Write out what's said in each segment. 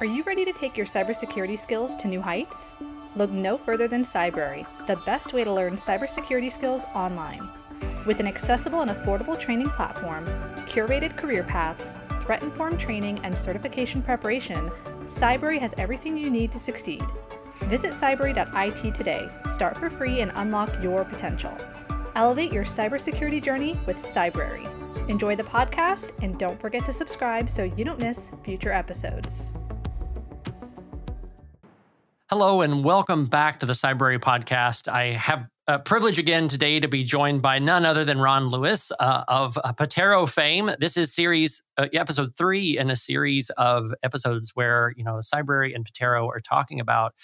Are you ready to take your cybersecurity skills to new heights? Look no further than Cybrary, the best way to learn cybersecurity skills online. With an accessible and affordable training platform, curated career paths, threat informed training, and certification preparation, Cybrary has everything you need to succeed. Visit cybrary.it today, start for free, and unlock your potential. Elevate your cybersecurity journey with Cybrary. Enjoy the podcast and don't forget to subscribe so you don't miss future episodes. Hello, and welcome back to the Cybrary podcast. I have a privilege again today to be joined by none other than Ron Lewis uh, of Patero fame. This is series uh, episode three in a series of episodes where you know Cybrary and Patero are talking about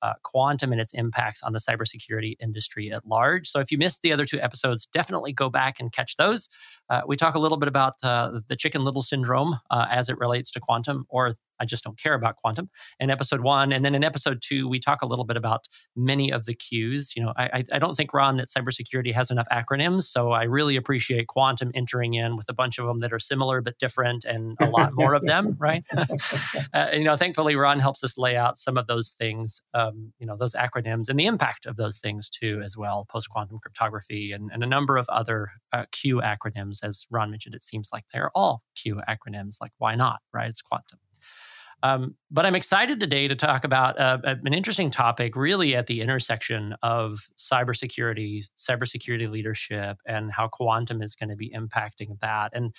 uh, quantum and its impacts on the cybersecurity industry at large. So if you missed the other two episodes, definitely go back and catch those. Uh, we talk a little bit about uh, the chicken little syndrome uh, as it relates to quantum, or I just don't care about quantum in episode one. And then in episode two, we talk a little bit about many of the cues. You know, I, I don't think, Ron, that cybersecurity has enough acronyms. So I really appreciate quantum entering in with a bunch of them that are similar but different and a lot more of them, right? uh, you know, thankfully, Ron helps us lay out some of those things, um, you know, those acronyms and the impact of those things too, as well, post quantum cryptography and, and a number of other uh, Q acronyms. As Ron mentioned, it seems like they're all Q acronyms. Like, why not, right? It's quantum. Um, but I'm excited today to talk about uh, an interesting topic, really at the intersection of cybersecurity, cybersecurity leadership, and how quantum is going to be impacting that. And you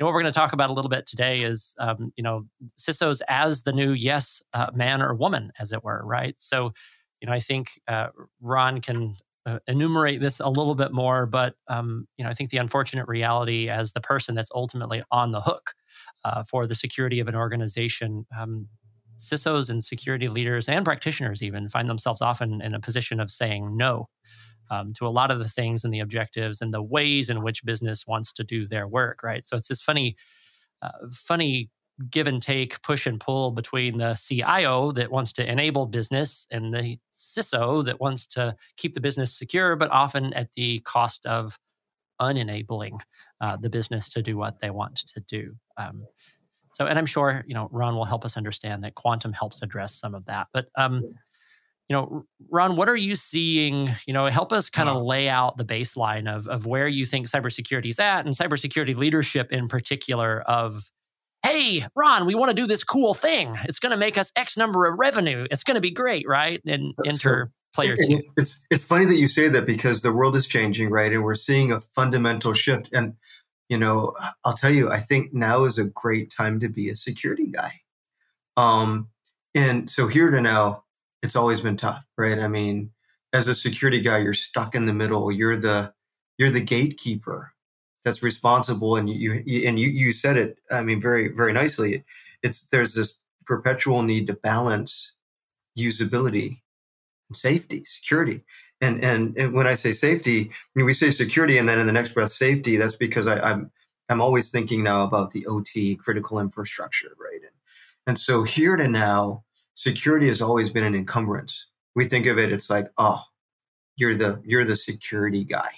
know, what we're going to talk about a little bit today is, um, you know, CISOs as the new yes uh, man or woman, as it were, right? So, you know, I think uh, Ron can uh, enumerate this a little bit more, but um, you know, I think the unfortunate reality as the person that's ultimately on the hook uh, for the security of an organization, um, CISOs and security leaders and practitioners even find themselves often in a position of saying no um, to a lot of the things and the objectives and the ways in which business wants to do their work. Right. So it's this funny, uh, funny give and take, push and pull between the CIO that wants to enable business and the CISO that wants to keep the business secure, but often at the cost of unenabling uh, the business to do what they want to do. Um, so, and I'm sure you know Ron will help us understand that quantum helps address some of that. But um, you know, Ron, what are you seeing? You know, help us kind of lay out the baseline of of where you think cybersecurity is at, and cybersecurity leadership in particular of hey, Ron, we want to do this cool thing. It's going to make us X number of revenue. It's going to be great, right? And enter player two. It's, it's, it's funny that you say that because the world is changing, right? And we're seeing a fundamental shift. And, you know, I'll tell you, I think now is a great time to be a security guy. Um, and so here to now, it's always been tough, right? I mean, as a security guy, you're stuck in the middle. You're the you're the gatekeeper that's responsible and you, you and you you said it i mean very very nicely. It's there's this perpetual need to balance usability and safety security. And, and and when i say safety we say security and then in the next breath safety that's because I, i'm i'm always thinking now about the ot critical infrastructure right? And, and so here to now security has always been an encumbrance. We think of it it's like oh you're the you're the security guy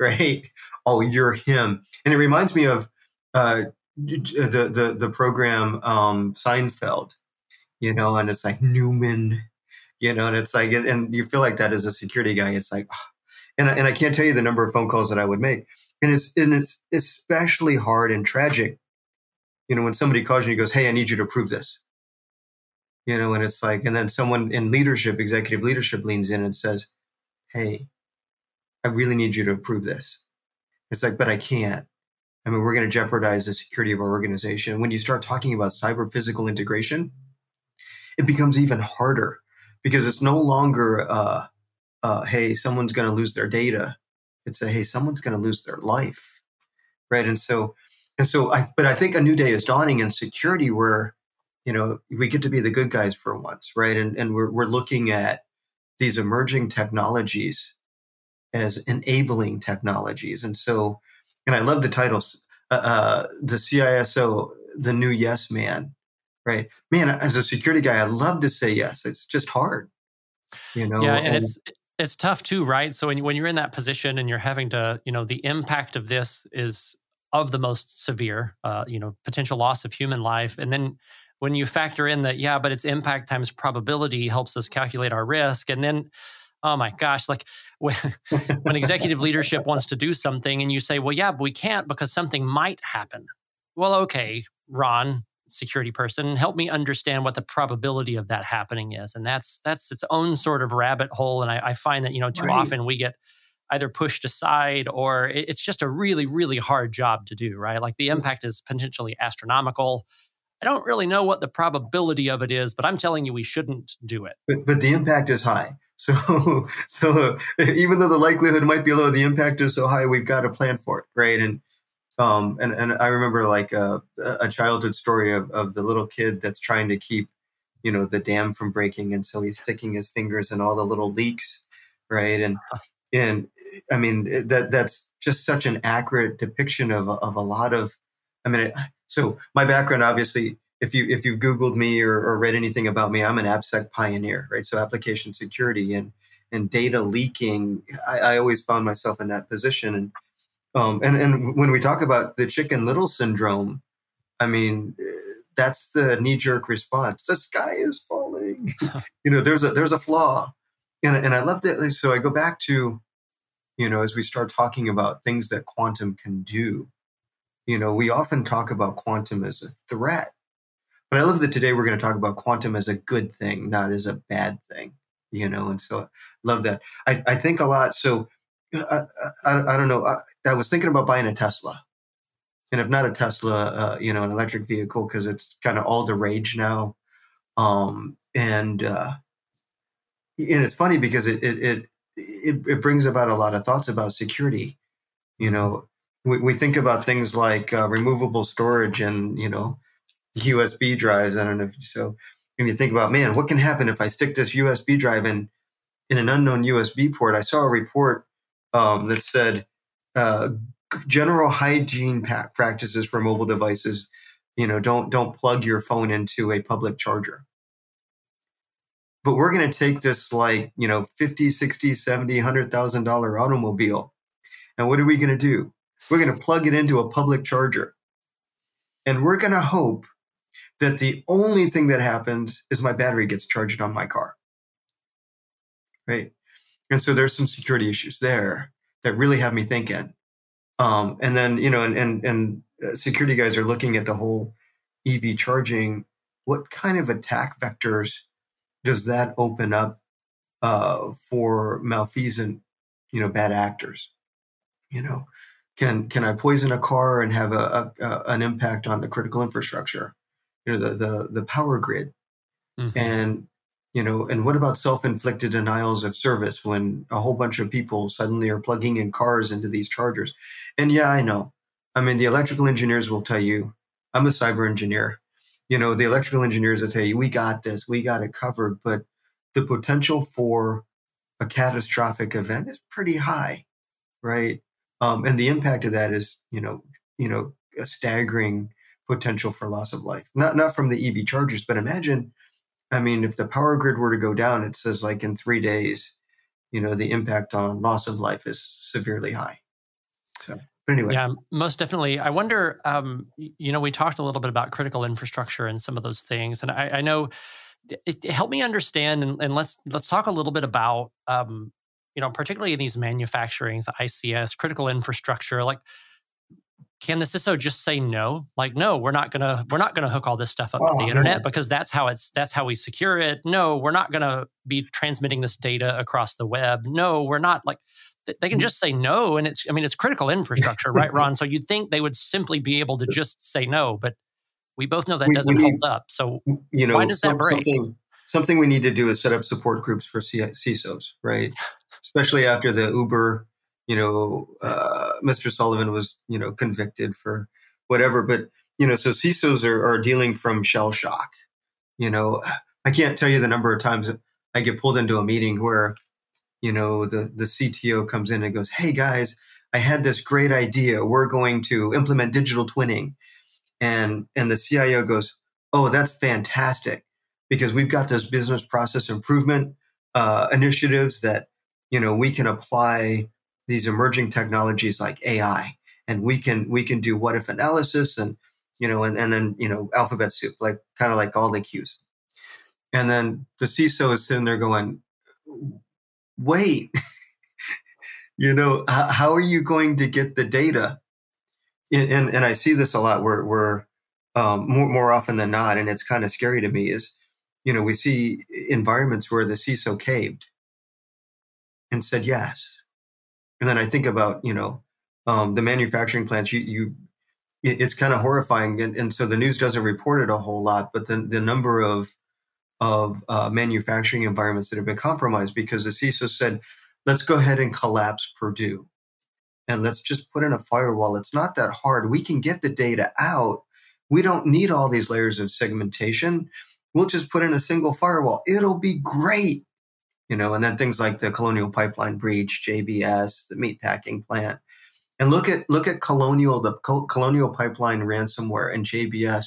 right? Oh, you're him. And it reminds me of uh, the, the, the program um, Seinfeld, you know, and it's like Newman, you know, and it's like, and, and you feel like that as a security guy. It's like, oh. and, and I can't tell you the number of phone calls that I would make. And it's, and it's especially hard and tragic, you know, when somebody calls you and goes, Hey, I need you to prove this. You know, and it's like, and then someone in leadership, executive leadership leans in and says, Hey, I really need you to approve this. It's like, but I can't. I mean, we're going to jeopardize the security of our organization. When you start talking about cyber physical integration, it becomes even harder because it's no longer, uh, uh, hey, someone's going to lose their data. It's a, hey, someone's going to lose their life, right? And so, and so, I, but I think a new day is dawning in security where, you know, we get to be the good guys for once, right? And and we're we're looking at these emerging technologies as enabling technologies. And so, and I love the titles, uh, uh, the CISO, the new yes man, right? Man, as a security guy, I love to say yes. It's just hard, you know? Yeah. And, and it's, it's tough too, right? So when, when you're in that position and you're having to, you know, the impact of this is of the most severe, uh, you know, potential loss of human life. And then when you factor in that, yeah, but its impact times probability helps us calculate our risk. And then, oh my gosh, like when, when executive leadership wants to do something and you say, well, yeah, but we can't because something might happen. Well, okay, Ron, security person, help me understand what the probability of that happening is. And that's that's its own sort of rabbit hole. And I, I find that, you know, too right. often we get either pushed aside or it's just a really, really hard job to do, right? Like the mm. impact is potentially astronomical. I don't really know what the probability of it is, but I'm telling you we shouldn't do it. But, but the impact is high. So, so even though the likelihood might be low, the impact is so high. We've got to plan for it, right? And um, and and I remember like a, a childhood story of of the little kid that's trying to keep, you know, the dam from breaking, and so he's sticking his fingers in all the little leaks, right? And and I mean that that's just such an accurate depiction of of a lot of. I mean, so my background, obviously, if you if you've Googled me or, or read anything about me, I'm an AppSec pioneer, right? So application security and and data leaking, I, I always found myself in that position. And um, and and when we talk about the Chicken Little syndrome, I mean, that's the knee jerk response. The sky is falling. you know, there's a there's a flaw and, and I love that. So I go back to, you know, as we start talking about things that quantum can do, you know, we often talk about quantum as a threat. But I love that today we're going to talk about quantum as a good thing, not as a bad thing, you know, and so I love that. I, I think a lot. So uh, I, I, I don't know. I, I, was thinking about buying a Tesla. And if not a Tesla, uh, you know, an electric vehicle, because it's kind of all the rage now. Um, and, uh, and it's funny because it it, it it it brings about a lot of thoughts about security. You know, we, we think about things like uh, removable storage and you know USB drives. I don't know if so. When you think about man, what can happen if I stick this USB drive in in an unknown USB port? I saw a report um, that said uh, general hygiene practices for mobile devices. You know, don't don't plug your phone into a public charger but we're going to take this like you know 50 60 70 100000 dollar automobile and what are we going to do we're going to plug it into a public charger and we're going to hope that the only thing that happens is my battery gets charged on my car right and so there's some security issues there that really have me thinking um, and then you know and and, and uh, security guys are looking at the whole ev charging what kind of attack vectors does that open up uh, for malfeasant, you know, bad actors? You know, can can I poison a car and have a, a, a an impact on the critical infrastructure? You know, the the the power grid, mm-hmm. and you know, and what about self-inflicted denials of service when a whole bunch of people suddenly are plugging in cars into these chargers? And yeah, I know. I mean, the electrical engineers will tell you, I'm a cyber engineer you know, the electrical engineers will tell you, we got this, we got it covered, but the potential for a catastrophic event is pretty high, right? Um, and the impact of that is, you know, you know, a staggering potential for loss of life. Not not from the EV chargers, but imagine, I mean, if the power grid were to go down, it says like in three days, you know, the impact on loss of life is severely high. So but anyway. Yeah, most definitely. I wonder, um, you know, we talked a little bit about critical infrastructure and some of those things. And I, I know it, it help me understand and, and, let's let's talk a little bit about um, you know, particularly in these manufacturings, the ICS, critical infrastructure, like can the CISO just say no? Like, no, we're not gonna we're not gonna hook all this stuff up oh, to the internet man. because that's how it's that's how we secure it. No, we're not gonna be transmitting this data across the web. No, we're not like they can mm. just say no and it's i mean it's critical infrastructure right ron so you'd think they would simply be able to just say no but we both know that we, doesn't we need, hold up so you know why does that break something, something we need to do is set up support groups for CISOs right especially after the uber you know uh, mr sullivan was you know convicted for whatever but you know so CISOs are, are dealing from shell shock. You know i can't tell you the number of times i get pulled into a meeting where you know the the cto comes in and goes hey guys i had this great idea. We're going to implement digital twinning. And and the cio goes oh that's fantastic because we've got this business process improvement uh, initiatives that you know we can apply these emerging technologies like ai and we can we can do what if analysis and you know, and, and then, you know, alphabet soup, like kind of like all the cues. And then the CISO is sitting there going, wait, you know, how, how, are you going to get the data? And, and, and I see this a lot where, where um, more, more often than not, and it's kind of scary to me is, you know, we see environments where the CISO caved and said yes. And then I think about, you know, um, the manufacturing plants, you, you it's kind of horrifying. And, and, so the news doesn't report it a whole lot, but the, the number of, of uh, manufacturing environments that have been compromised because the CISO said, let's go ahead and collapse Purdue and let's just put in a firewall. It's not that hard. We can get the data out. We don't need all these layers of segmentation. We'll just put in a single firewall. It'll be great. You know, and then things like the Colonial Pipeline breach, JBS, the meatpacking plant. And look at look at Colonial, the Colonial Pipeline ransomware and JBS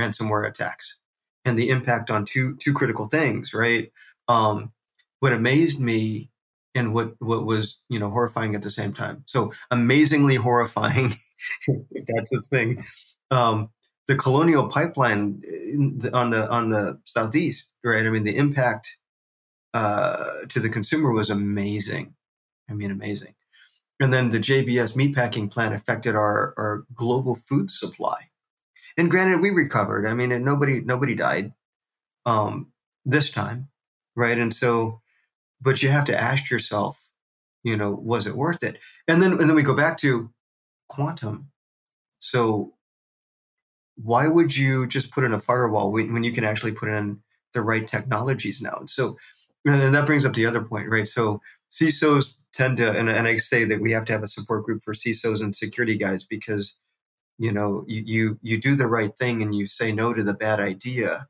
ransomware attacks and the impact on two two critical things, right? Um, what amazed me and what what was you know horrifying at the same time. So amazingly horrifying, if that's a thing. Um, the Colonial Pipeline on the on the southeast, right? I mean, the impact uh, to the consumer was amazing. I mean, amazing. And then the JBS meatpacking plant affected our, our global food supply. And granted, we recovered. I mean, nobody nobody died um, this time, right? And so, but you have to ask yourself, you know, was it worth it? And then and then we go back to quantum. So why would you just put in a firewall when, when you can actually put in the right technologies now? And so, and that brings up the other point, right? So CISOs tend to, and, and I say that we have to have a support group for CISOs and security guys because, you know, you, you, you do the right thing and you say no to the bad idea,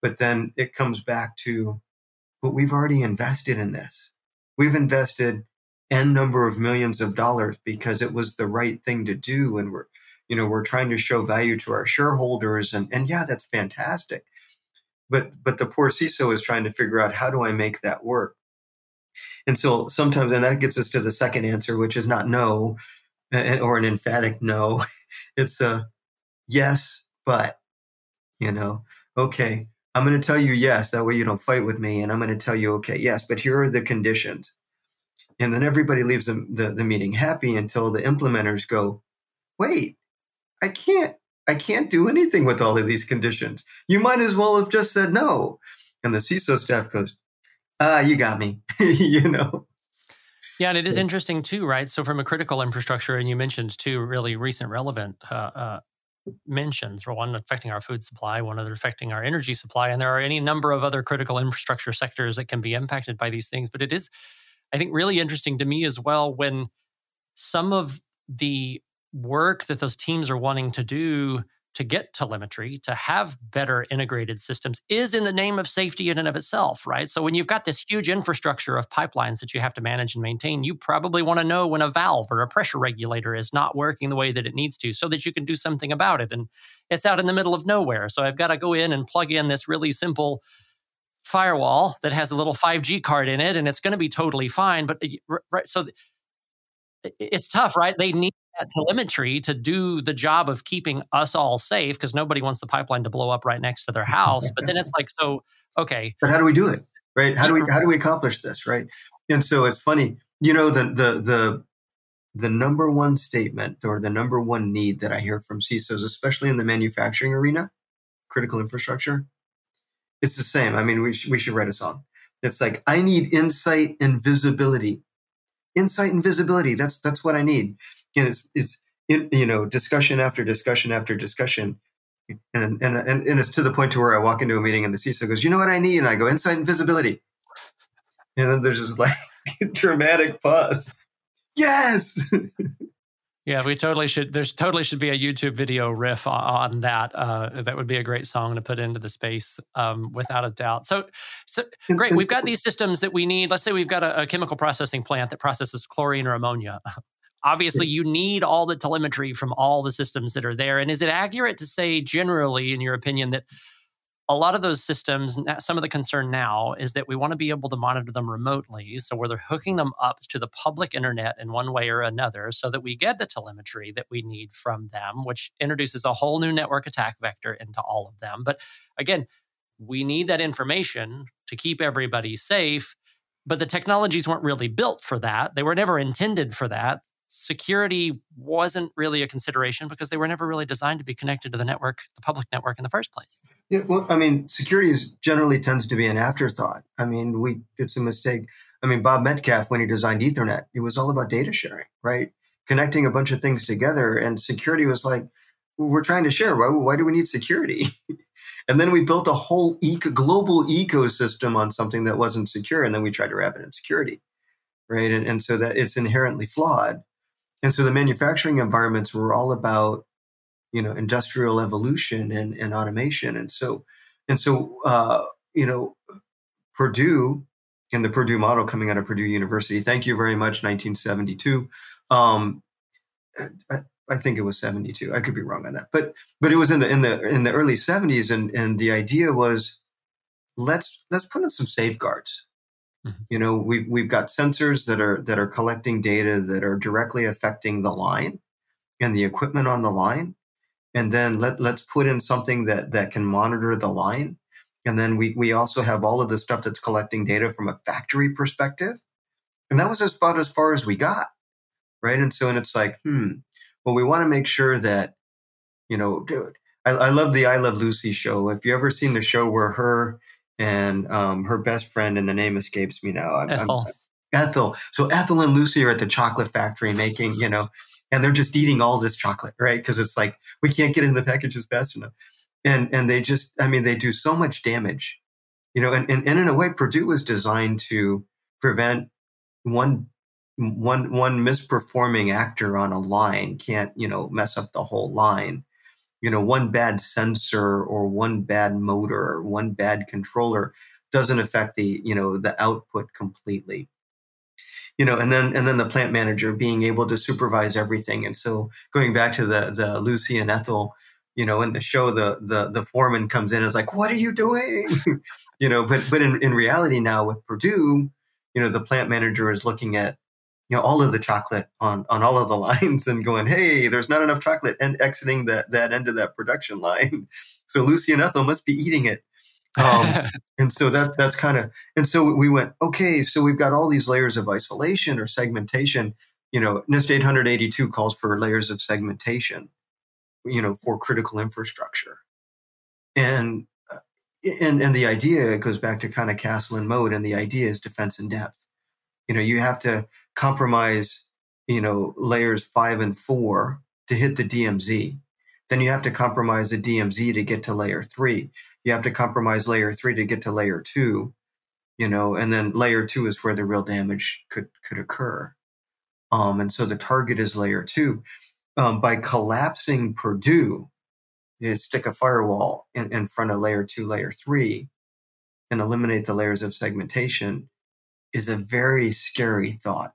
but then it comes back to, but we've already invested in this. We've invested n number of millions of dollars because it was the right thing to do, and we're you know we're trying to show value to our shareholders and and yeah that's fantastic but but the poor ciso is trying to figure out how do i make that work? And so sometimes and that gets us to the second answer which is not no or an emphatic no. It's a yes but you know okay i'm going to tell you yes that way you don't fight with me and i'm going to tell you okay yes but here are the conditions. And then everybody leaves the, the, the meeting happy until the implementers go wait I can't I can't do anything with all of these conditions. You might as well have just said no. And the CISO staff goes, ah, you got me, you know. Yeah, and it is interesting too, right? So from a critical infrastructure, and you mentioned two really recent relevant uh, uh, mentions one affecting our food supply, one other affecting our energy supply, and there are any number of other critical infrastructure sectors that can be impacted by these things. But it is, I think, really interesting to me as well when some of the work that those teams are wanting to do to get telemetry, to have better integrated systems, is in the name of safety in and of itself, right? So when you've got this huge infrastructure of pipelines that you have to manage and maintain, you probably want to know when a valve or a pressure regulator is not working the way that it needs to so that you can do something about it. And it's out in the middle of nowhere. So I've got to go in and plug in this really simple firewall that has a little 5G card in it and it's going to be totally fine. But right, so it's tough, right? They need that telemetry to do the job of keeping us all safe because nobody wants the pipeline to blow up right next to their house. But then it's like, so okay, but how do we do it? Right? How do we how do we accomplish this? Right? And so it's funny, you know, the the the the number one statement or the number one need that I hear from CISOs, especially in the manufacturing arena, critical infrastructure, it's the same. I mean, we sh- we should write a song. It's like I need insight and visibility insight and visibility. That's that's what I need. And it's it's in, you know discussion after discussion after discussion, and, and and and it's to the point to where I walk into a meeting and the CISO goes, "You know what I need?" And I go, "Insight and visibility." And then there's this like dramatic pause. Yes. Yeah, we totally should. There's totally should be a YouTube video riff on, on that. Uh, that would be a great song to put into the space, um, without a doubt. So, so great. We've got these systems that we need. Let's say we've got a, a chemical processing plant that processes chlorine or ammonia. Obviously, you need all the telemetry from all the systems that are there. And is it accurate to say, generally, in your opinion, that a lot of those systems, some of the concern now is that we want to be able to monitor them remotely. So, where they're hooking them up to the public internet in one way or another so that we get the telemetry that we need from them, which introduces a whole new network attack vector into all of them. But again, we need that information to keep everybody safe. But the technologies weren't really built for that. They were never intended for that security wasn't really a consideration because they were never really designed to be connected to the network, the public network in the first place. Yeah, well, I mean, security is generally tends to be an afterthought. I mean, we it's a mistake. I mean, Bob Metcalfe when he designed Ethernet, it was all about data sharing, right? Connecting a bunch of things together, and security was like, we're trying to share. Why, why do we need security? and then we built a whole eco, global ecosystem on something that wasn't secure, and then we tried to wrap it in security, right? And, and so that it's inherently flawed. And so the manufacturing environments were all about, you know, industrial evolution and, and automation. And so, and so, uh, you know, Purdue and the Purdue model coming out of Purdue University. Thank you very much, 1972. Um, I, I, think it was 72. I could be wrong on that, but but it was in the in the in the early 70s, and and the idea was let's let's put in some safeguards Mm-hmm. You know, we've we've got sensors that are that are collecting data that are directly affecting the line and the equipment on the line. And then let let's put in something that that can monitor the line. And then we we also have all of the stuff that's collecting data from a factory perspective. And that was about as far as we got. Right. And so and it's like, hmm, well, we want to make sure that, you know, dude, I, I love the I Love Lucy show. If you ever seen the show where her and um, her best friend, and the name escapes me now. I'm, Ethel. I'm, Ethel. So Ethel and Lucy are at the chocolate factory making, you know, and they're just eating all this chocolate, right? Because it's like we can't get in the packages fast enough, and and they just, I mean, they do so much damage, you know, and and, and in a way, Purdue was designed to prevent one one one misperforming actor on a line can't you know mess up the whole line you know one bad sensor or one bad motor or one bad controller doesn't affect the you know the output completely. You know and then and then the plant manager being able to supervise everything. And so going back to the the lucy and ethel you know in the show the the the foreman comes in and is like what are you doing? You know but but in, in reality now with purdue you know the plant manager is looking at you know all of the chocolate on on all of the lines and going hey there's not enough chocolate and exiting that that end of that production line. So lucy and ethel must be eating it. Um, and so that that's kind of and so we went okay so we've got all these layers of isolation or segmentation. You know nist 882 calls for layers of segmentation you know for critical infrastructure. And uh, and and the idea goes back to kind of castle and moat and the idea is defense in depth. You know you have to compromise, you know, layers five and four to hit the DMZ. Then you have to compromise the DMZ to get to layer three. You have to compromise layer three to get to layer two, you know, and then layer two is where the real damage could could occur. Um, and so the target is layer two. Um, by collapsing Purdue, you stick a firewall in, in front of layer two, layer three, and eliminate the layers of segmentation is a very scary thought.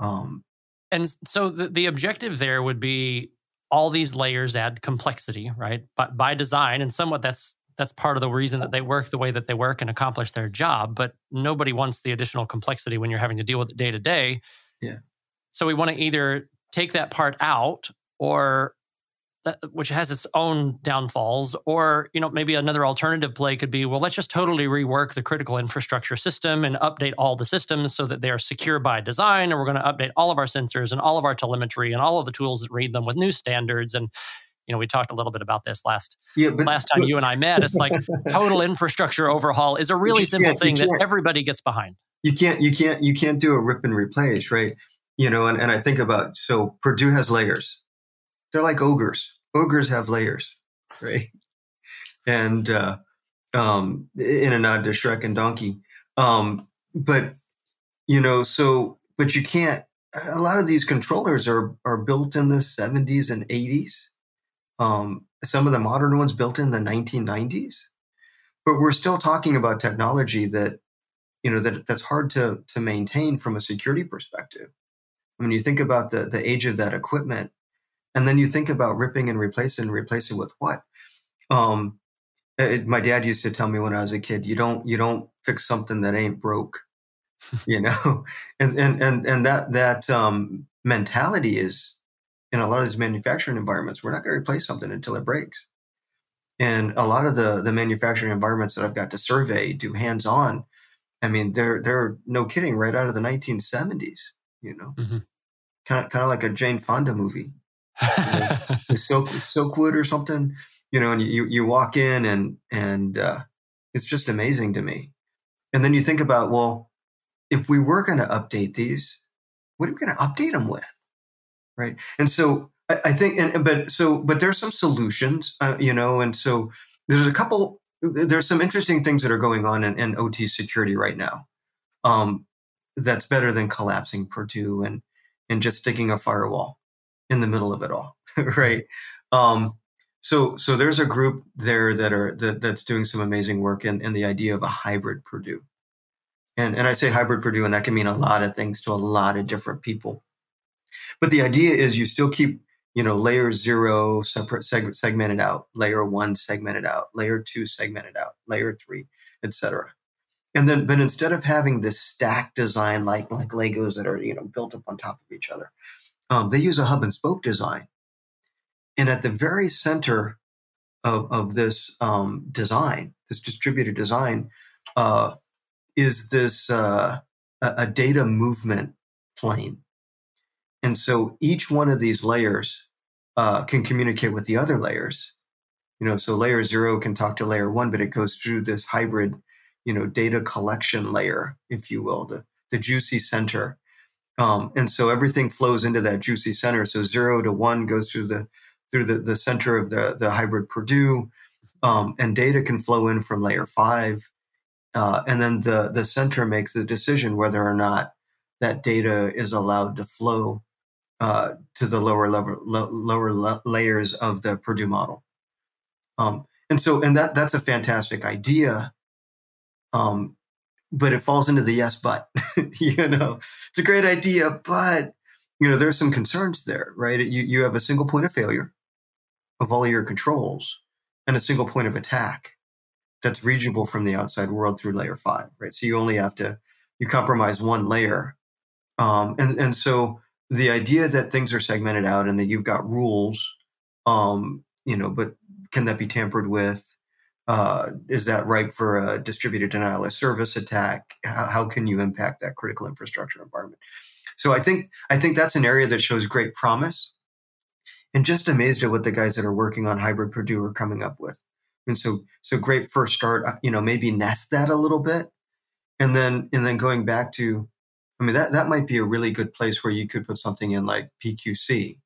Um, and so the, the objective there would be all these layers add complexity, right? But by design, and somewhat that's that's part of the reason that they work the way that they work and accomplish their job. But nobody wants the additional complexity when you're having to deal with it day to day. Yeah. So we want to either take that part out or that, which has its own downfalls or you know maybe another alternative play could be well let's just totally rework the critical infrastructure system and update all the systems so that they are secure by design and we're going to update all of our sensors and all of our telemetry and all of the tools that read them with new standards and you know we talked a little bit about this last yeah, but, last time you and I met. It's like total infrastructure overhaul is a really simple thing that everybody gets behind. You can't you can't you can't do a rip and replace right? You know and, and I think about so Purdue has layers they're like ogres. Ogres have layers, right? And uh, um, in a nod to Shrek and Donkey. Um, but you know, so but you can't. A lot of these controllers are are built in the 70s and 80s. Um, some of the modern ones built in the 1990s. But we're still talking about technology that you know that that's hard to to maintain from a security perspective. Mean, you think about the the age of that equipment and then you think about ripping and replacing, replacing with what? Um, it, my dad used to tell me when I was a kid, you don't you don't fix something that ain't broke, you know, and and and and that that um, mentality is in a lot of these manufacturing environments. We're not going to replace something until it breaks, and a lot of the the manufacturing environments that I've got to survey, do hands on. I mean, they're they're no kidding, right out of the 1970s, you know, kind of kind of like a Jane Fonda movie, you know, Silk Silkwood or something you know, and you you walk in and and uh, it's just amazing to me. And then you think about, well, if we were going to update these, what are we going to update them with, right? And so I, I think, and but so but there's some solutions, uh, you know, and so there's a couple. There's some interesting things that are going on in, in OT security right now. Um, that's better than collapsing Purdue and and just sticking a firewall in the middle of it all, right? Um, so, so there's a group there that are that, that's doing some amazing work in, in the idea of a hybrid Purdue, and and I say hybrid Purdue, and that can mean a lot of things to a lot of different people. But the idea is you still keep you know layer zero separate seg- segmented out, layer one segmented out, layer two segmented out, layer three, etc. And then, but instead of having this stack design like like Legos that are you know built up on top of each other, um, they use a hub and spoke design and at the very center of, of this um, design, this distributed design, uh, is this uh, a data movement plane. And so each one of these layers uh, can communicate with the other layers. You know, so layer zero can talk to layer one, but it goes through this hybrid, you know, data collection layer, if you will, the, the juicy center. Um, and so everything flows into that juicy center. So zero to one goes through the through the, the center of the, the hybrid Purdue, um, and data can flow in from layer five. Uh, and then the, the center makes the decision whether or not that data is allowed to flow uh, to the lower level, lo- lower layers of the Purdue model. Um, and so, and that that's a fantastic idea. Um, but it falls into the yes, but you know, it's a great idea, but you know, there's some concerns there, right? You you have a single point of failure of all your controls and a single point of attack that's reachable from the outside world through layer five, right? So you only have to you compromise one layer, um, and and so the idea that things are segmented out and that you've got rules, um, you know, but can that be tampered with? Uh, is that ripe for a distributed denial of service attack? How, how can you impact that critical infrastructure environment? So I think I think that's an area that shows great promise and just amazed at what the guys that are working on hybrid Purdue are coming up with. And so, so great first start. Uh, you know, maybe nest that a little bit, and then and then going back to, I mean, that that might be a really good place where you could put something in like PQC,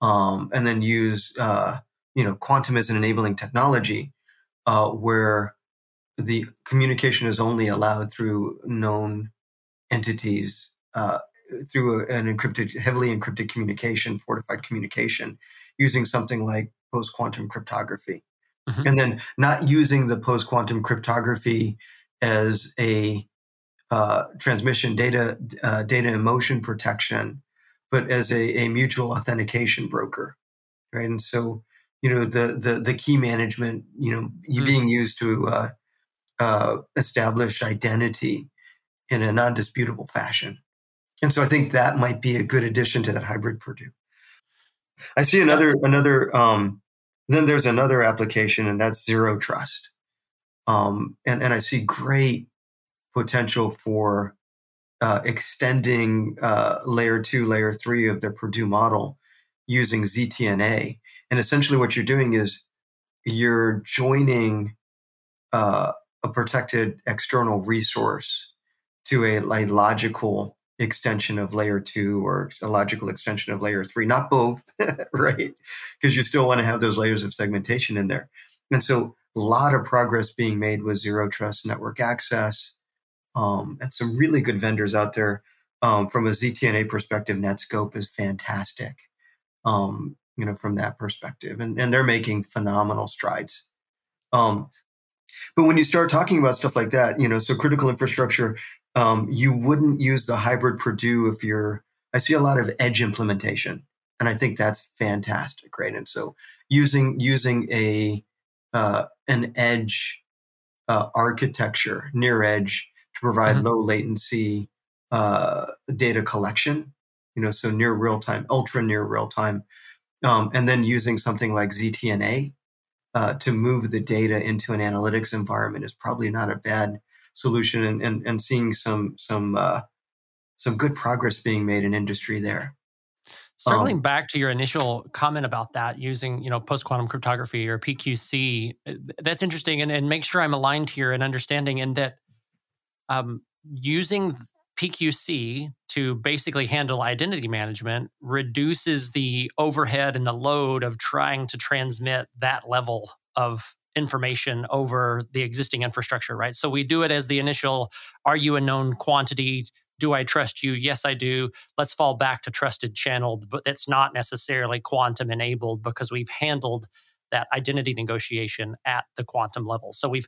um, and then use uh, you know quantum as an enabling technology, uh, where the communication is only allowed through known entities uh, through an encrypted, heavily encrypted communication, fortified communication, using something like post quantum cryptography. Mm-hmm. And then not using the post quantum cryptography as a uh, transmission data uh, data in motion protection, but as a, a, mutual authentication broker, right? And so, you know, the the, the key management, you know, mm-hmm. being used to uh, uh, establish identity in a non-disputable fashion. And so I think that might be a good addition to that hybrid Purdue. I see another another um, then there's another application and that's zero trust. Um, and, and I see great potential for uh, extending uh, layer two, layer three of the Purdue model using ZTNA. And essentially, what you're doing is you're joining uh, a protected external resource to a, a logical extension of layer two or a logical extension of layer three, not both, right? Because you still want to have those layers of segmentation in there. And so a lot of progress being made with zero trust network access um, and some really good vendors out there. Um, from a ZTNA perspective, Netskope is fantastic, um, you know, from that perspective. And, and they're making phenomenal strides. Um, but when you start talking about stuff like that, you know, so critical infrastructure, um, you wouldn't use the hybrid Purdue if you're, I see a lot of edge implementation and I think that's fantastic. Right. And so using, using a, uh, an edge uh, architecture, near edge, to provide mm-hmm. low latency uh, data collection. You know, so near real time, ultra near real time, um, and then using something like ZTNA uh, to move the data into an analytics environment is probably not a bad solution, and and, and seeing some some uh, some good progress being made in industry there. Circling um, back to your initial comment about that, using you know post quantum cryptography or PQC, that's interesting, and, and make sure I'm aligned here and understanding, in that um, using PQC to basically handle identity management reduces the overhead and the load of trying to transmit that level of information over the existing infrastructure, right? So we do it as the initial are you a known quantity? do I trust you? Yes, I do. Let's fall back to trusted channel, but that's not necessarily quantum enabled because we've handled that identity negotiation at the quantum level. So we've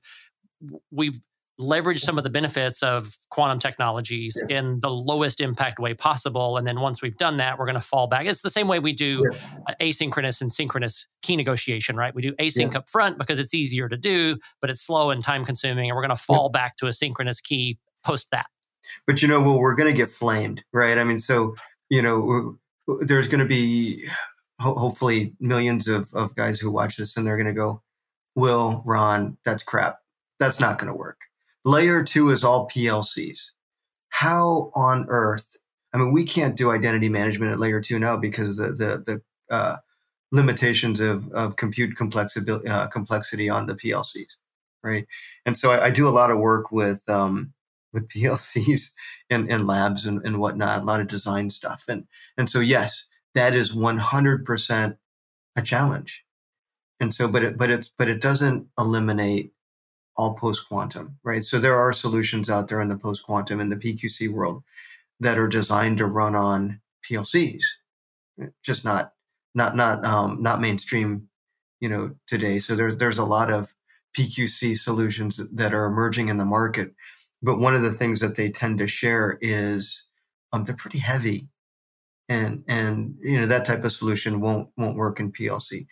we've leveraged some of the benefits of quantum technologies yeah. in the lowest impact way possible. And then once we've done that, we're going to fall back. It's the same way we do yeah. asynchronous and synchronous key negotiation, right? We do async yeah. up front because it's easier to do, but it's slow and time consuming. And we're going to fall back to a synchronous key post that. But you know, well, we're going to get flamed, right? I mean, so you know, there's going to be ho- hopefully millions of of guys who watch this, and they're going to go, "Will Ron, that's crap. That's not going to work." Layer two is all PLCs. How on earth? I mean, we can't do identity management at layer two now because the the the uh, limitations of of compute complexity uh, complexity on the PLCs, right? And so I, I do a lot of work with um, with PLCs and, and labs and, and whatnot, a lot of design stuff. And, and so, yes, that is 100% a challenge. And so, but it, but it's, but it doesn't eliminate all post quantum, right? So there are solutions out there in the post quantum in the PQC world that are designed to run on PLCs, just not, not, not, um, not mainstream, you know, today. So there's, there's a lot of PQC solutions that are emerging in the market but one of the things that they tend to share is um, they're pretty heavy, and and you know that type of solution won't won't work in PLC.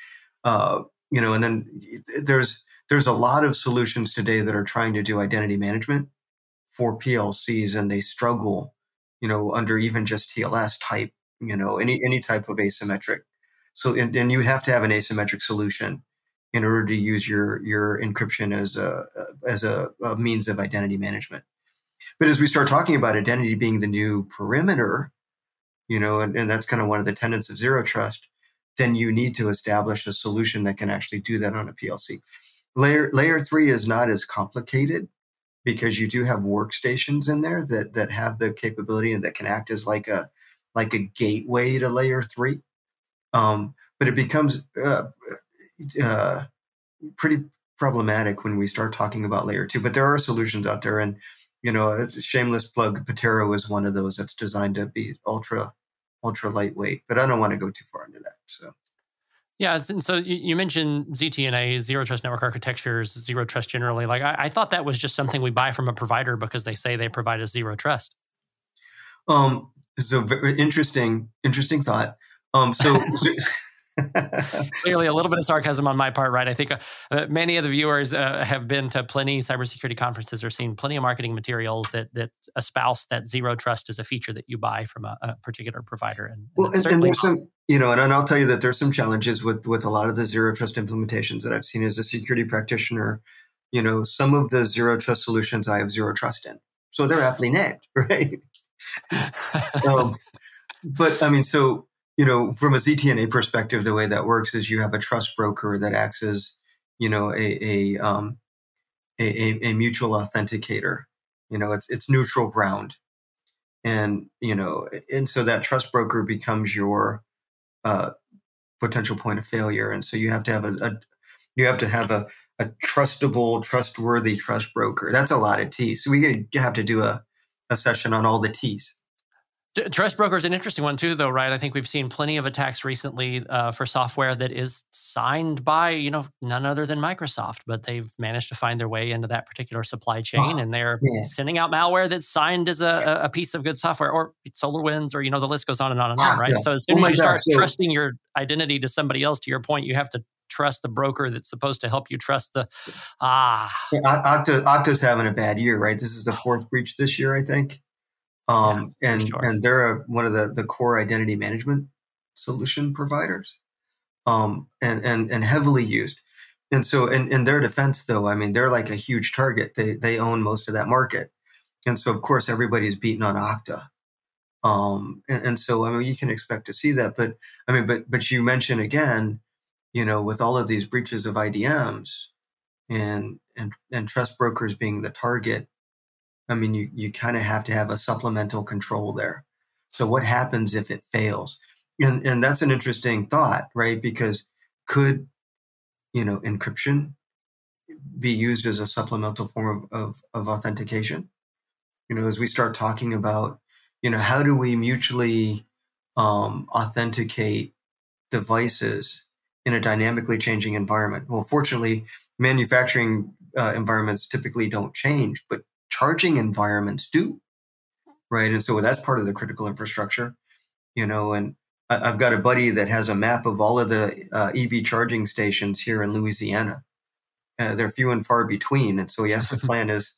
Uh, you know, and then there's there's a lot of solutions today that are trying to do identity management for PLCs, and they struggle, you know, under even just TLS type, you know, any any type of asymmetric. So, and, and you would have to have an asymmetric solution in order to use your your encryption as a as a, a, means of identity management. But as we start talking about identity being the new perimeter, you know, and, and that's kind of one of the tenets of zero trust, then you need to establish a solution that can actually do that on a PLC. Layer layer three is not as complicated because you do have workstations in there that that have the capability and that can act as like a like a gateway to layer three. Um, but it becomes uh, uh, pretty problematic when we start talking about layer two. But there are solutions out there, and you know, shameless plug. Patero is one of those that's designed to be ultra ultra lightweight. But I don't want to go too far into that. So. Yeah, and so you mentioned ZTNA, zero trust network architectures, zero trust generally. Like I, I, thought that was just something we buy from a provider because they say they provide us zero trust. Um, so very interesting, interesting thought. Um, so, so Clearly, a little bit of sarcasm on my part, right? I think uh, uh, many of the viewers uh, have been to plenty cybersecurity conferences or seen plenty of marketing materials that that espouse that zero trust is a feature that you buy from a, a particular provider. And, well, and, and there's some, you know, and, and I'll tell you that there's some challenges with with a lot of the zero trust implementations that I've seen as a security practitioner. You know, some of the zero trust solutions I have zero trust in, so they're aptly named, right? um, but I mean, so you know, from a ZTNA perspective, the way that works is you have a trust broker that acts as, you know, a a um, a, a, mutual authenticator. You know, it's it's neutral ground, and you know, and so that trust broker becomes your uh, potential point of failure, and so you have to have a, a you have to have a a trustable, trustworthy trust broker. That's a lot of T's. So we have to do a, a session on all the T's. Trust broker is an interesting one too, though, right? I think we've seen plenty of attacks recently uh, for software that is signed by, you know, none other than Microsoft, but they've managed to find their way into that particular supply chain, oh, and they're yeah. sending out malware that's signed as a, a, piece of good software, or SolarWinds, or you know, the list goes on and on and on, right? So as soon oh as you start trusting your identity to somebody else, to your point, you have to trust the broker that's supposed to help you trust the ah. Okta Okta's having a bad year, right? This is the fourth breach this year, I think. Um, yeah, and sure. and they're a, one of the the core identity management solution providers, um, and and and heavily used. And so, in, in their defense, though, I mean, they're like a huge target. They they own most of that market, and so of course everybody's beating on Okta. Um, and, and so I mean, you can expect to see that. But I mean, but but you mentioned again, you know, with all of these breaches of IDMs and and and trust brokers being the target, I mean, you you kind of have to have a supplemental control there. So what happens if it fails? And and that's an interesting thought, right? Because could you know encryption be used as a supplemental form of, of, of authentication? You know, as we start talking about, you know, how do we mutually um, authenticate devices in a dynamically changing environment? Well, fortunately, manufacturing uh, environments typically don't change, but charging environments do, right? And so that's part of the critical infrastructure, you know. And I've got a buddy that has a map of all of the uh, EV charging stations here in Louisiana. Uh, they're few and far between, and so yes, the plan is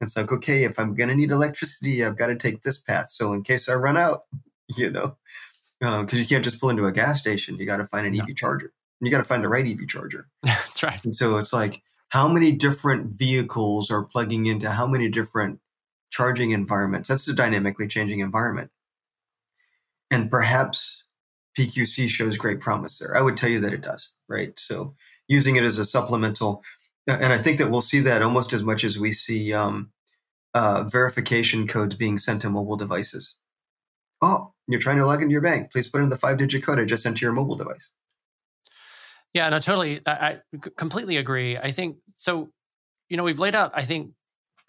it's like okay, if I'm going to need electricity, I've got to take this path. So in case I run out, you know, because um, you can't just pull into a gas station, you got to find an EV charger. And you got to find the right EV charger. That's right. And so it's like how many different vehicles are plugging into how many different charging environments. That's a dynamically changing environment. And perhaps PQC shows great promise there. I would tell you that it does, right? So using it as a supplemental, and I think that we'll see that almost as much as we see um, uh, verification codes being sent to mobile devices. Oh, you're trying to log into your bank. Please put in the five digit code I just sent to your mobile device. Yeah, no, totally. I, I completely agree. I think so. You know, we've laid out, I think,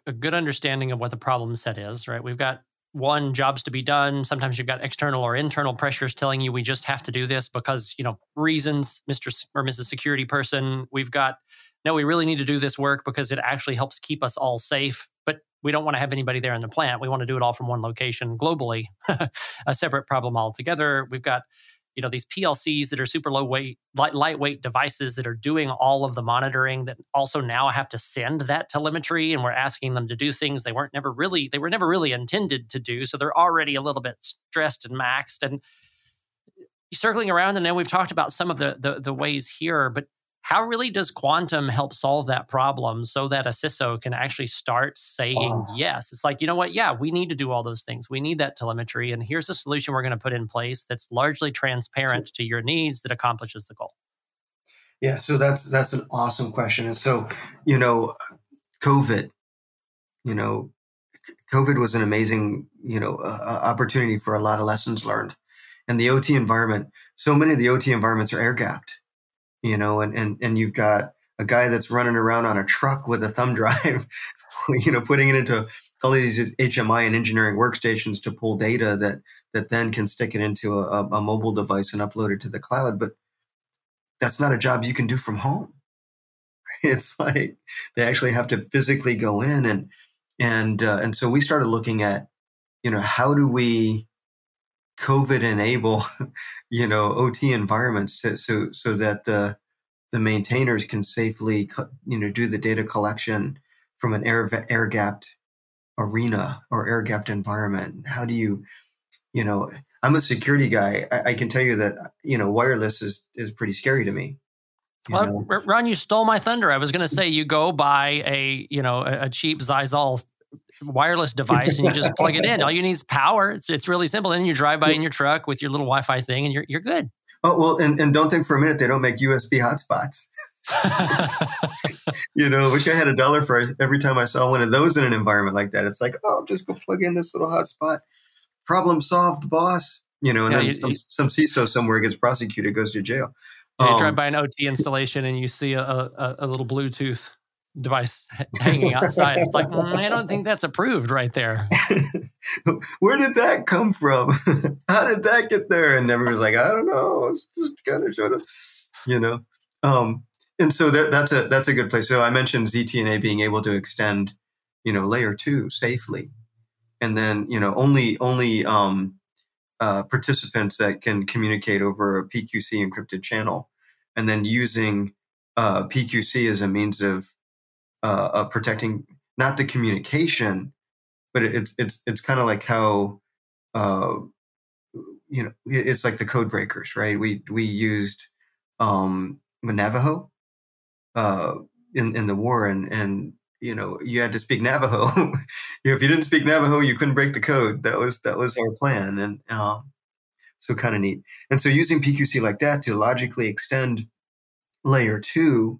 a good understanding of what the problem set is, right? We've got one jobs to be done sometimes you've got external or internal pressures telling you we just have to do this because you know reasons mr or mrs security person we've got no we really need to do this work because it actually helps keep us all safe but we don't want to have anybody there in the plant we want to do it all from one location globally a separate problem altogether we've got you know these PLCs that are super low weight, light, lightweight devices that are doing all of the monitoring that also now have to send that telemetry, and we're asking them to do things they weren't never really they were never really intended to do. So they're already a little bit stressed and maxed. And circling around, and then we've talked about some of the the, the ways here, but how really does quantum help solve that problem so that a CISO can actually start saying oh. yes? It's like, you know what? Yeah, we need to do all those things. We need that telemetry. And here's a solution we're going to put in place that's largely transparent to your needs that accomplishes the goal. Yeah, so that's that's an awesome question. And so, you know, COVID, you know, COVID was an amazing, you know, uh, opportunity for a lot of lessons learned. And the OT environment, so many of the OT environments are air gapped you know, and, and, and you've got a guy that's running around on a truck with a thumb drive, you know, putting it into all these HMI and engineering workstations to pull data that that then can stick it into a, a mobile device and upload it to the cloud. But that's not a job you can do from home. It's like they actually have to physically go in and and uh, and so we started looking at, you know, how do we COVID enable, you know, OT environments to, so so that the the maintainers can safely, you know, do the data collection from an air air gapped arena or air gapped environment. How do you, you know, I'm a security guy. I, I, can tell you that you know wireless is is pretty scary to me. Well, Ron, you stole my thunder. I was going to say you go buy a you know a, a cheap Zyxel wireless device and you just plug it in. All you need is power. It's it's really simple. And you drive by in your truck with your little Wi-Fi thing, and you're you're good. Oh well, and, and don't think for a minute they don't make USB hotspots. you know, wish I had a dollar for every time I saw one of those in an environment like that. It's like, oh, I'll just go plug in this little hotspot. Problem solved, boss. You know, and yeah, then you, some, you, some CISO somewhere gets prosecuted, goes to jail. Yeah, you drive um, by an OT installation and you see a, a, a little Bluetooth device hanging outside. It's like, mm, I don't think that's approved right there. Where did that come from? How did that get there? And everyone's like, I don't know. It's just kind of sort of, you know. Um, and so that, that's a that's a good place. So I mentioned ZTNA being able to extend, you know, layer two safely, and then you know only only um, uh, participants that can communicate over a PQC encrypted channel and then using uh, PQC as a means of, uh, protecting not the communication, but it's it's it's kind of like how uh, you know it's like the code breakers, right? We we used um, Navajo uh, in in the war, and and you know you had to speak Navajo. if you didn't speak Navajo, you couldn't break the code. That was that was our plan, and um, so kind of neat. And so using PQC like that to logically extend layer two,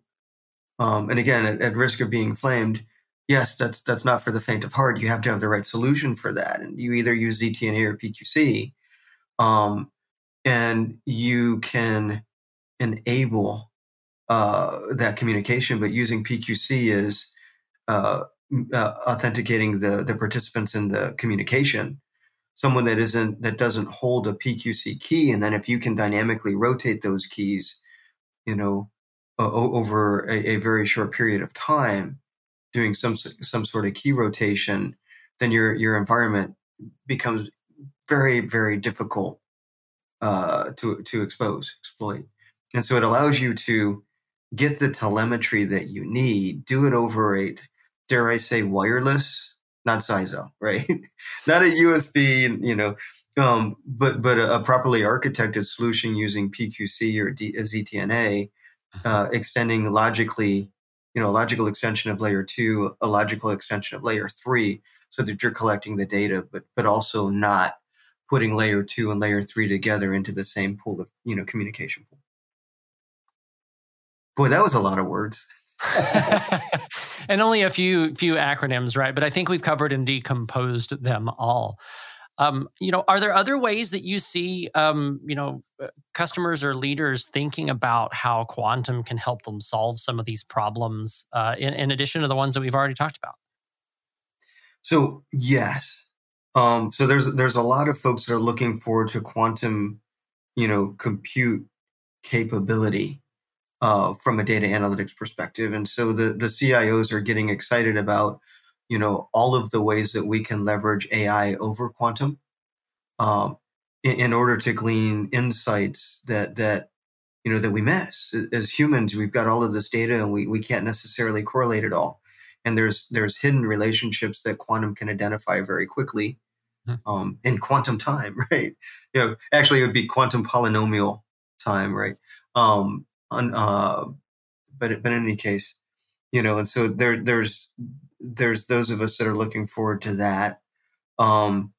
um, and again at, at risk of being flamed, yes, that's that's not for the faint of heart. You have to have the right solution for that, and you either use ZTNA or PQC, um, and you can enable uh, that communication. But using PQC is uh, uh, authenticating the the participants in the communication. Someone that isn't that doesn't hold a PQC key, and then if you can dynamically rotate those keys, you know, over a, a very short period of time, doing some some sort of key rotation, then your your environment becomes very very difficult uh, to to expose exploit, and so it allows you to get the telemetry that you need, do it over a dare I say wireless, not SISO, right? not a USB, you know, um, but but a, a, properly architected solution using PQC or D, ZTNA, uh, extending logically you know, a logical extension of layer two, a logical extension of layer three, so that you're collecting the data, but but also not putting layer two and layer three together into the same pool of you know communication pool. Boy, that was a lot of words. and only a few few acronyms, right? But I think we've covered and decomposed them all. Um, you know, are there other ways that you see, um, you know, uh, customers or leaders thinking about how quantum can help them solve some of these problems, uh, in, in, addition to the ones that we've already talked about? So yes, um, so there's there's a lot of folks that are looking forward to quantum, you know, compute capability uh, from a data analytics perspective, and so the the CIOs are getting excited about you know all of the ways that we can leverage AI over quantum um, in, in, order to glean insights that that you know that we miss as humans. We've got all of this data and we we can't necessarily correlate it all. And there's there's hidden relationships that quantum can identify very quickly mm-hmm. um, in quantum time, right? You know, actually, it would be quantum polynomial time, right? Um, on, uh, but but in any case, you know, and so there there's there's those of us that are looking forward to that. Um,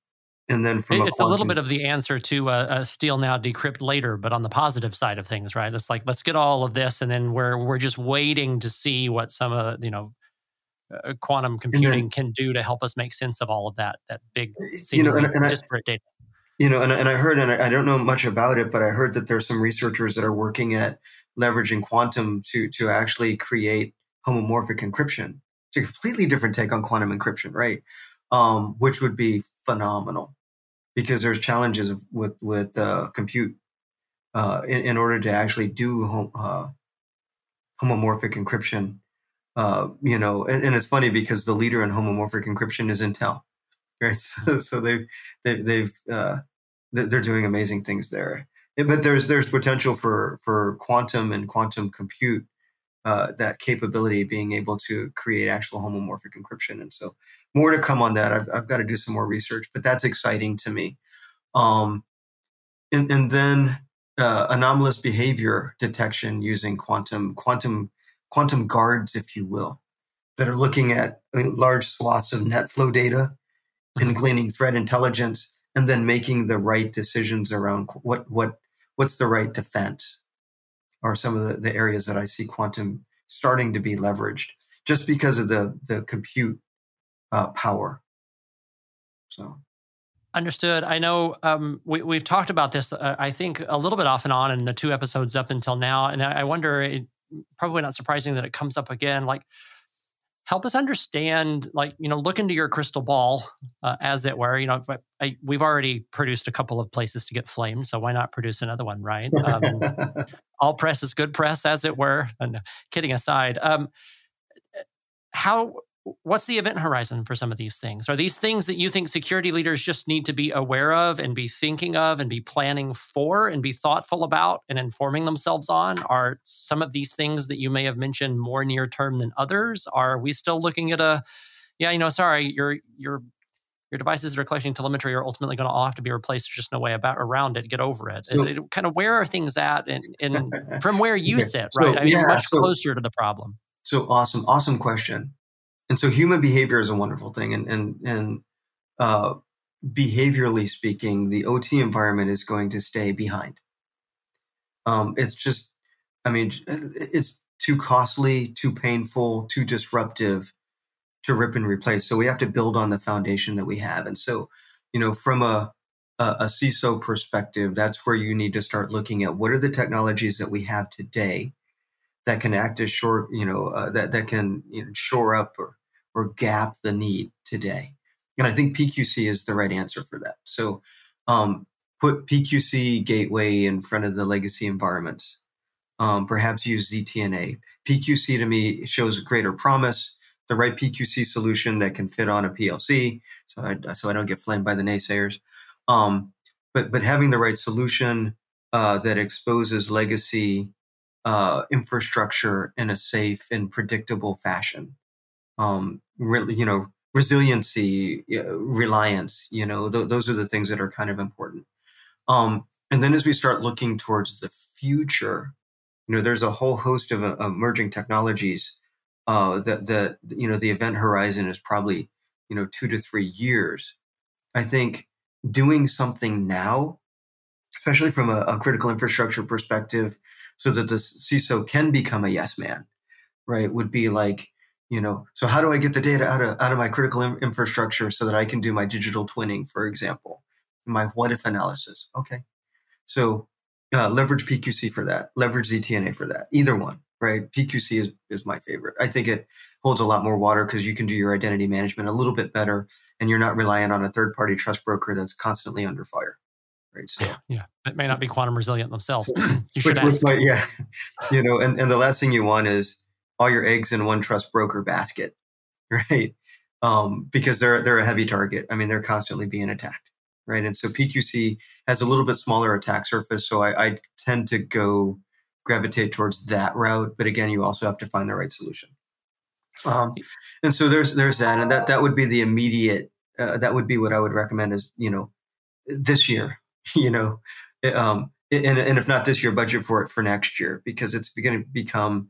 and then from it's a, a little bit of the answer to uh, uh, steal now, decrypt later, but on the positive side of things, right? It's like let's get all of this, and then we're we're just waiting to see what some of you know uh, quantum computing then, can do to help us make sense of all of that that big you know and, and disparate I, data. You know, and, and I heard, and I, I don't know much about it, but I heard that there's some researchers that are working at leveraging quantum to to actually create homomorphic encryption a completely different take on quantum encryption, right? Um, which would be phenomenal because there's challenges with with uh, compute uh, in, in, order to actually do hom- uh, homomorphic encryption. Uh, you know, and, and, it's funny because the leader in homomorphic encryption is Intel, right? So, so they've they, they've uh, they're doing amazing things there. But there's there's potential for for quantum and quantum compute uh, that capability being able to create actual homomorphic encryption. And so, more to come on that. I've, I've got to do some more research, but that's exciting to me. Um, and, and then uh, anomalous behavior detection using quantum quantum quantum guards, if you will, that are looking at large swaths of net flow data and mm-hmm. gleaning threat intelligence, and then making the right decisions around what what what's the right defense are some of the, the areas that I see quantum starting to be leveraged just because of the the compute uh, power. So. Understood. I know um, we, we've talked about this, uh, I think, a little bit off and on in the two episodes up until now. And I, I wonder, it, probably not surprising that it comes up again. Like, help us understand like you know look into your crystal ball uh, as it were. You know I, we've already produced a couple of places to get flamed so why not produce another one right? Um, all press is good press as it were. And kidding aside um, how what's the event horizon for some of these things? Are these things that you think security leaders just need to be aware of and be thinking of and be planning for and be thoughtful about and informing themselves on? Are some of these things that you may have mentioned more near term than others? Are we still looking at a, yeah, you know, sorry, your your your devices that are collecting telemetry are ultimately going to all have to be replaced. There's just no way about around it. Get over it. So, it kind of where are things at, and, and from where you sit, right? So, I mean, yeah, much so, closer to the problem. So awesome, awesome question and so human behavior is a wonderful thing. And and and uh, behaviorally speaking the ot environment is going to stay behind. Um, it's just i mean it's too costly too painful too disruptive to rip and replace. So we have to build on the foundation that we have. And so you know from a a, a CISO perspective, that's where you need to start looking at what are the technologies that we have today that can act as short, you know, uh, that that can you know, shore up or or gap the need today? And I think PQC is the right answer for that. So um, put PQC gateway in front of the legacy environments. Um, perhaps use ZTNA. PQC to me shows greater promise, the right PQC solution that can fit on a PLC, so I, so I don't get flamed by the naysayers. Um, but but having the right solution uh, that exposes legacy uh, infrastructure in a safe and predictable fashion um, re- you know, resiliency, reliance. You know, th- those are the things that are kind of important. Um, and then as we start looking towards the future, you know, there's a whole host of uh, emerging technologies uh, that that you know the event horizon is probably you know two to three years. I think doing something now, especially from a, a critical infrastructure perspective, so that the CISO can become a yes man, right, would be like you know so how do i get the data out of out of my critical infrastructure so that i can do my digital twinning for example? My what if analysis okay. So uh, leverage pqc for that leverage ztna for that either one right? Pqc is is my favorite. I think it holds a lot more water because you can do your identity management a little bit better and you're not relying on a third party trust broker that's constantly under fire right? So yeah it may not be quantum resilient themselves. You should ask. My, yeah you know and, and the last thing you want is all your eggs in one trust broker basket, right? Um, because they're they're a heavy target. I mean, they're constantly being attacked, right? And so PQC has a little bit smaller attack surface, so I, I tend to go gravitate towards that route. But again, you also have to find the right solution. Um, and so there's there's that, and that that would be the immediate. Uh, that would be what I would recommend is you know this year, you know, um, and, and if not this year, budget for it for next year because it's going to become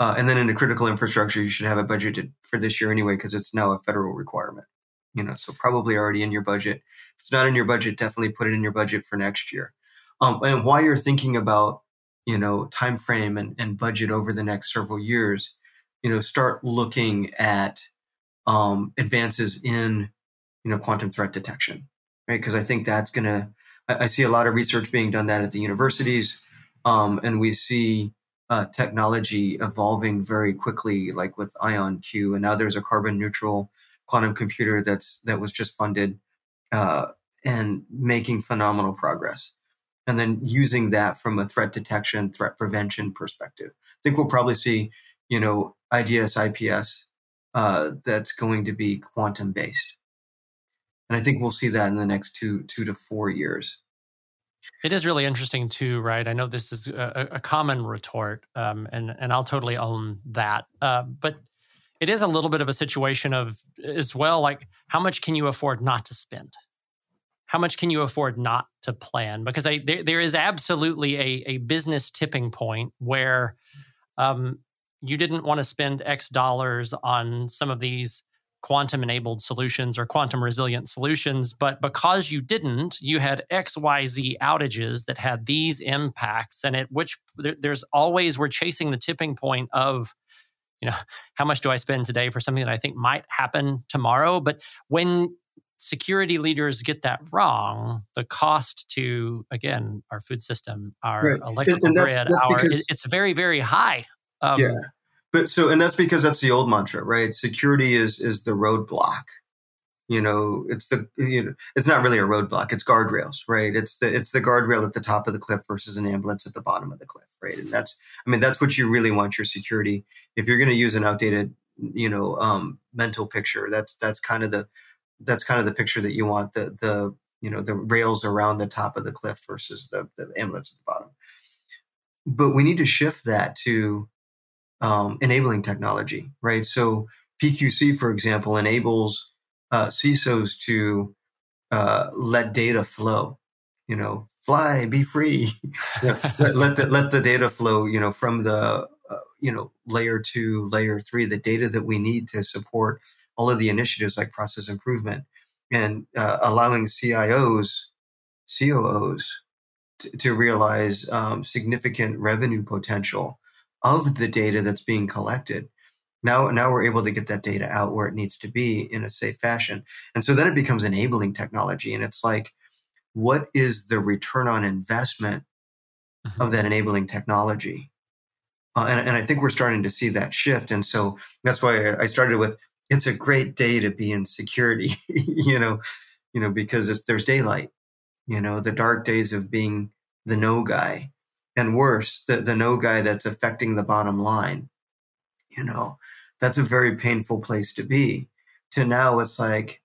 uh, and then in the critical infrastructure, you should have it budgeted for this year anyway, because it's now a federal requirement. You know, so probably already in your budget. If it's not in your budget, definitely put it in your budget for next year. Um, and while you're thinking about, you know, time frame and, and budget over the next several years, you know, start looking at um, advances in, you know, quantum threat detection, right? Because I think that's going to. I, I see a lot of research being done that at the universities, um, and we see uh, technology evolving very quickly, like with IonQ, and now there's a carbon neutral quantum computer that's that was just funded uh, and making phenomenal progress. And then using that from a threat detection, threat prevention perspective, I think we'll probably see, you know, IDS, IPS uh, that's going to be quantum based, and I think we'll see that in the next two two to four years. It is really interesting too, right? I know this is a, a common retort, um, and and I'll totally own that. Uh, but it is a little bit of a situation of as well, like how much can you afford not to spend? How much can you afford not to plan? Because I, there, there is absolutely a, a business tipping point where um, you didn't want to spend X dollars on some of these quantum enabled solutions or quantum resilient solutions. But because you didn't, you had XYZ outages that had these impacts. And at which there's always, we're chasing the tipping point of, you know, how much do I spend today for something that I think might happen tomorrow? But when security leaders get that wrong, the cost to, again, our food system, our right. electrical and, and grid, that's, that's our, because, it's very, very high. Um, yeah but so, and that's because that's the old mantra, right? Security is is the roadblock. You know, it's the you know, it's not really a roadblock. It's guardrails, right? It's the it's the guardrail at the top of the cliff versus an ambulance at the bottom of the cliff, right? And that's, I mean, that's what you really want your security. If you're going to use an outdated you know um, mental picture. That's that's kind of the that's kind of the picture that you want the the you know the rails around the top of the cliff versus the the amulets at the bottom. But we need to shift that to um, enabling technology, right? So PQC, for example, enables uh, CISOs to uh, let data flow. You know, fly, be free. let, let, the let the data flow. You know, from the uh, you know layer two, layer three, the data that we need to support all of the initiatives like process improvement and uh, allowing CIOs, COOs to, to realize um, significant revenue potential of the data that's being collected now, now we're able to get that data out where it needs to be in a safe fashion. And so then it becomes enabling technology. And it's like, what is the return on investment mm-hmm. of that enabling technology? Uh, and, and I think we're starting to see that shift. And so that's why I started with it's a great day to be in security, you know, you know, because it's, there's daylight, you know, the dark days of being the no guy and worse, the, the no guy that's affecting the bottom line you know, that's a very painful place to be. To now, it's like,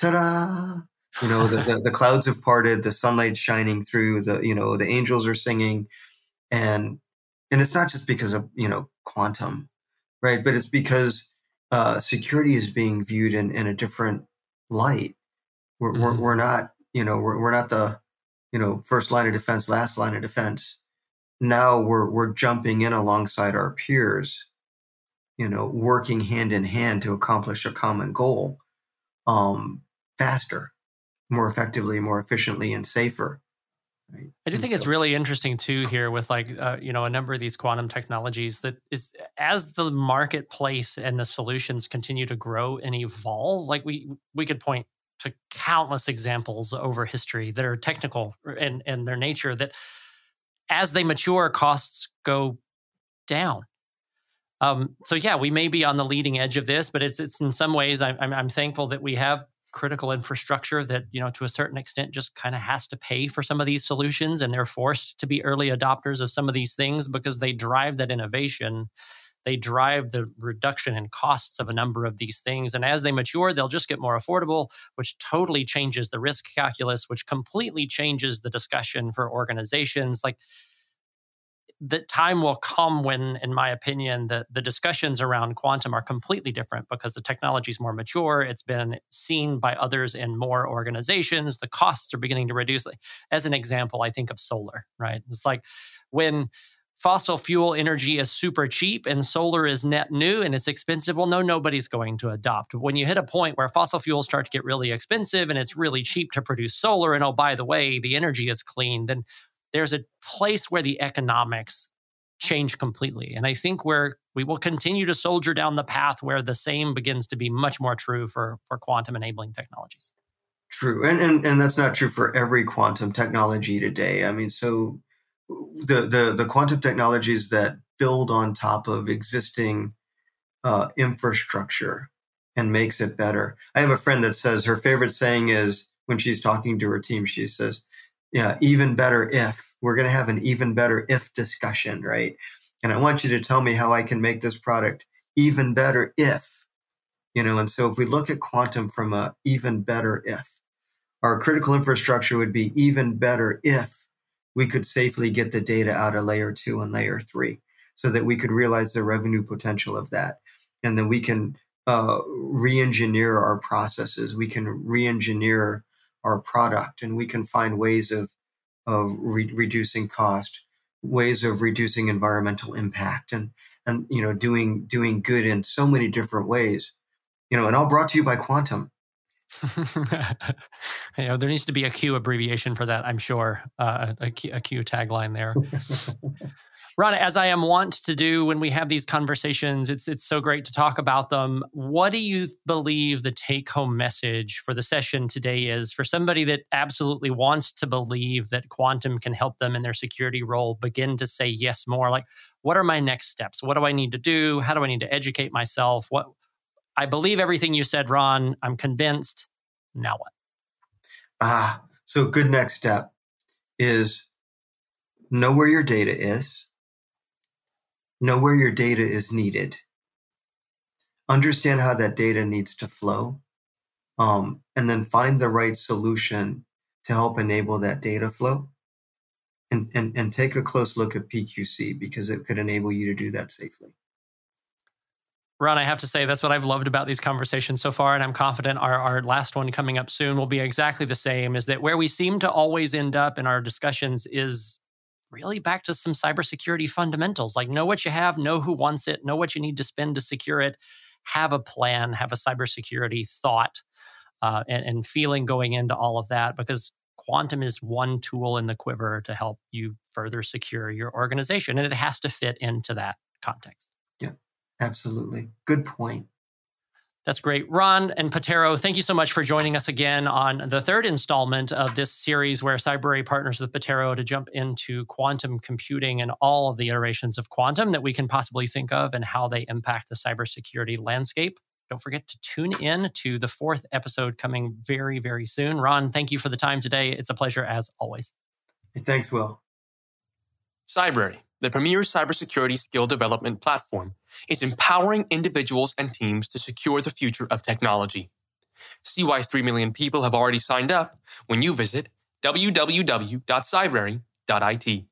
ta-da! You know, the, the, the clouds have parted, the sunlight's shining through, the you know, the angels are singing, and and it's not just because of you know quantum, right? But it's because uh, security is being viewed in in a different light. We're mm-hmm. we're, we're not you know we're we're not the you know first line of defense, last line of defense. Now we're we're jumping in alongside our peers you know, working hand in hand to accomplish a common goal um, faster, more effectively, more efficiently, and safer. Right? I do and think so, it's really interesting too here with like uh, you know a number of these quantum technologies that is as the marketplace and the solutions continue to grow and evolve. Like we we could point to countless examples over history that are technical and and their nature that as they mature, costs go down um, so yeah, we may be on the leading edge of this, but it's it's in some ways I'm, I'm, I'm thankful that we have critical infrastructure that you know to a certain extent just kind of has to pay for some of these solutions, and they're forced to be early adopters of some of these things because they drive that innovation. They drive the reduction in costs of a number of these things. And as they mature, they'll just get more affordable, which totally changes the risk calculus, which completely changes the discussion for organizations. Like the time will come when, in my opinion, the, the discussions around quantum are completely different because the technology is more mature. It's been seen by others in more organizations. The costs are beginning to reduce. As an example, I think of solar, right? It's like when fossil fuel energy is super cheap and solar is net new and it's expensive, well, no, nobody's going to adopt. When you hit a point where fossil fuels start to get really expensive and it's really cheap to produce solar, and oh, by the way, the energy is clean, then there's a place where the economics change completely. And I think where we will continue to soldier down the path where the same begins to be much more true for, for quantum enabling technologies. True. And, and and that's not true for every quantum technology today. I mean, so the the, the quantum technologies that build on top of existing uh, infrastructure and makes it better. I have a friend that says her favorite saying is when she's talking to her team, she says, yeah, even better if we're going to have an even better if discussion, right? And I want you to tell me how I can make this product even better if, you know, and so if we look at quantum from a even better if, our critical infrastructure would be even better if we could safely get the data out of layer two and layer three so that we could realize the revenue potential of that. And then we can uh, re engineer our processes, we can re engineer our product and we can find ways of of re- reducing cost ways of reducing environmental impact and and you know doing doing good in so many different ways. You know and all brought to you by quantum you know there needs to be a q abbreviation for that i'm sure uh, a, a q tagline there Ron, as I am wont to do when we have these conversations, it's it's so great to talk about them. What do you believe the take home message for the session today is for somebody that absolutely wants to believe that quantum can help them in their security role begin to say yes more? Like, what are my next steps? What do I need to do? How do I need to educate myself? What I believe everything you said, Ron. I'm convinced. Now what? Ah, so good next step is know where your data is know where your data is needed. understand how that data needs to flow, um, and then find the right solution to help enable that data flow. And, and, and take a close look at PQC because it could enable you to do that safely. Ron, I have to say that's what I've loved about these conversations so far, and I'm confident our, our last one coming up soon will be exactly the same. Is that where we seem to always end up in our discussions is really back to some cybersecurity fundamentals like know what you have, know who wants it, know what you need to spend to secure it, have a plan, have a cybersecurity thought, uh, and, and feeling going into all of that because quantum is one tool in the quiver to help you further secure your organization, and it has to fit into that context. Absolutely. Good point. That's great. Ron and Patero, thank you so much for joining us again on the third installment of this series where Cybrary partners with Patero to jump into quantum computing and all of the iterations of quantum that we can possibly think of and how they impact the cybersecurity landscape. Don't forget to tune in to the fourth episode coming very, very soon. Ron, thank you for the time today. It's a pleasure as always. Thanks, Will. Cybrary the premier cybersecurity skill development platform, is empowering individuals and teams to secure the future of technology. See why 3 million people have already signed up when you visit www.cybrary.it.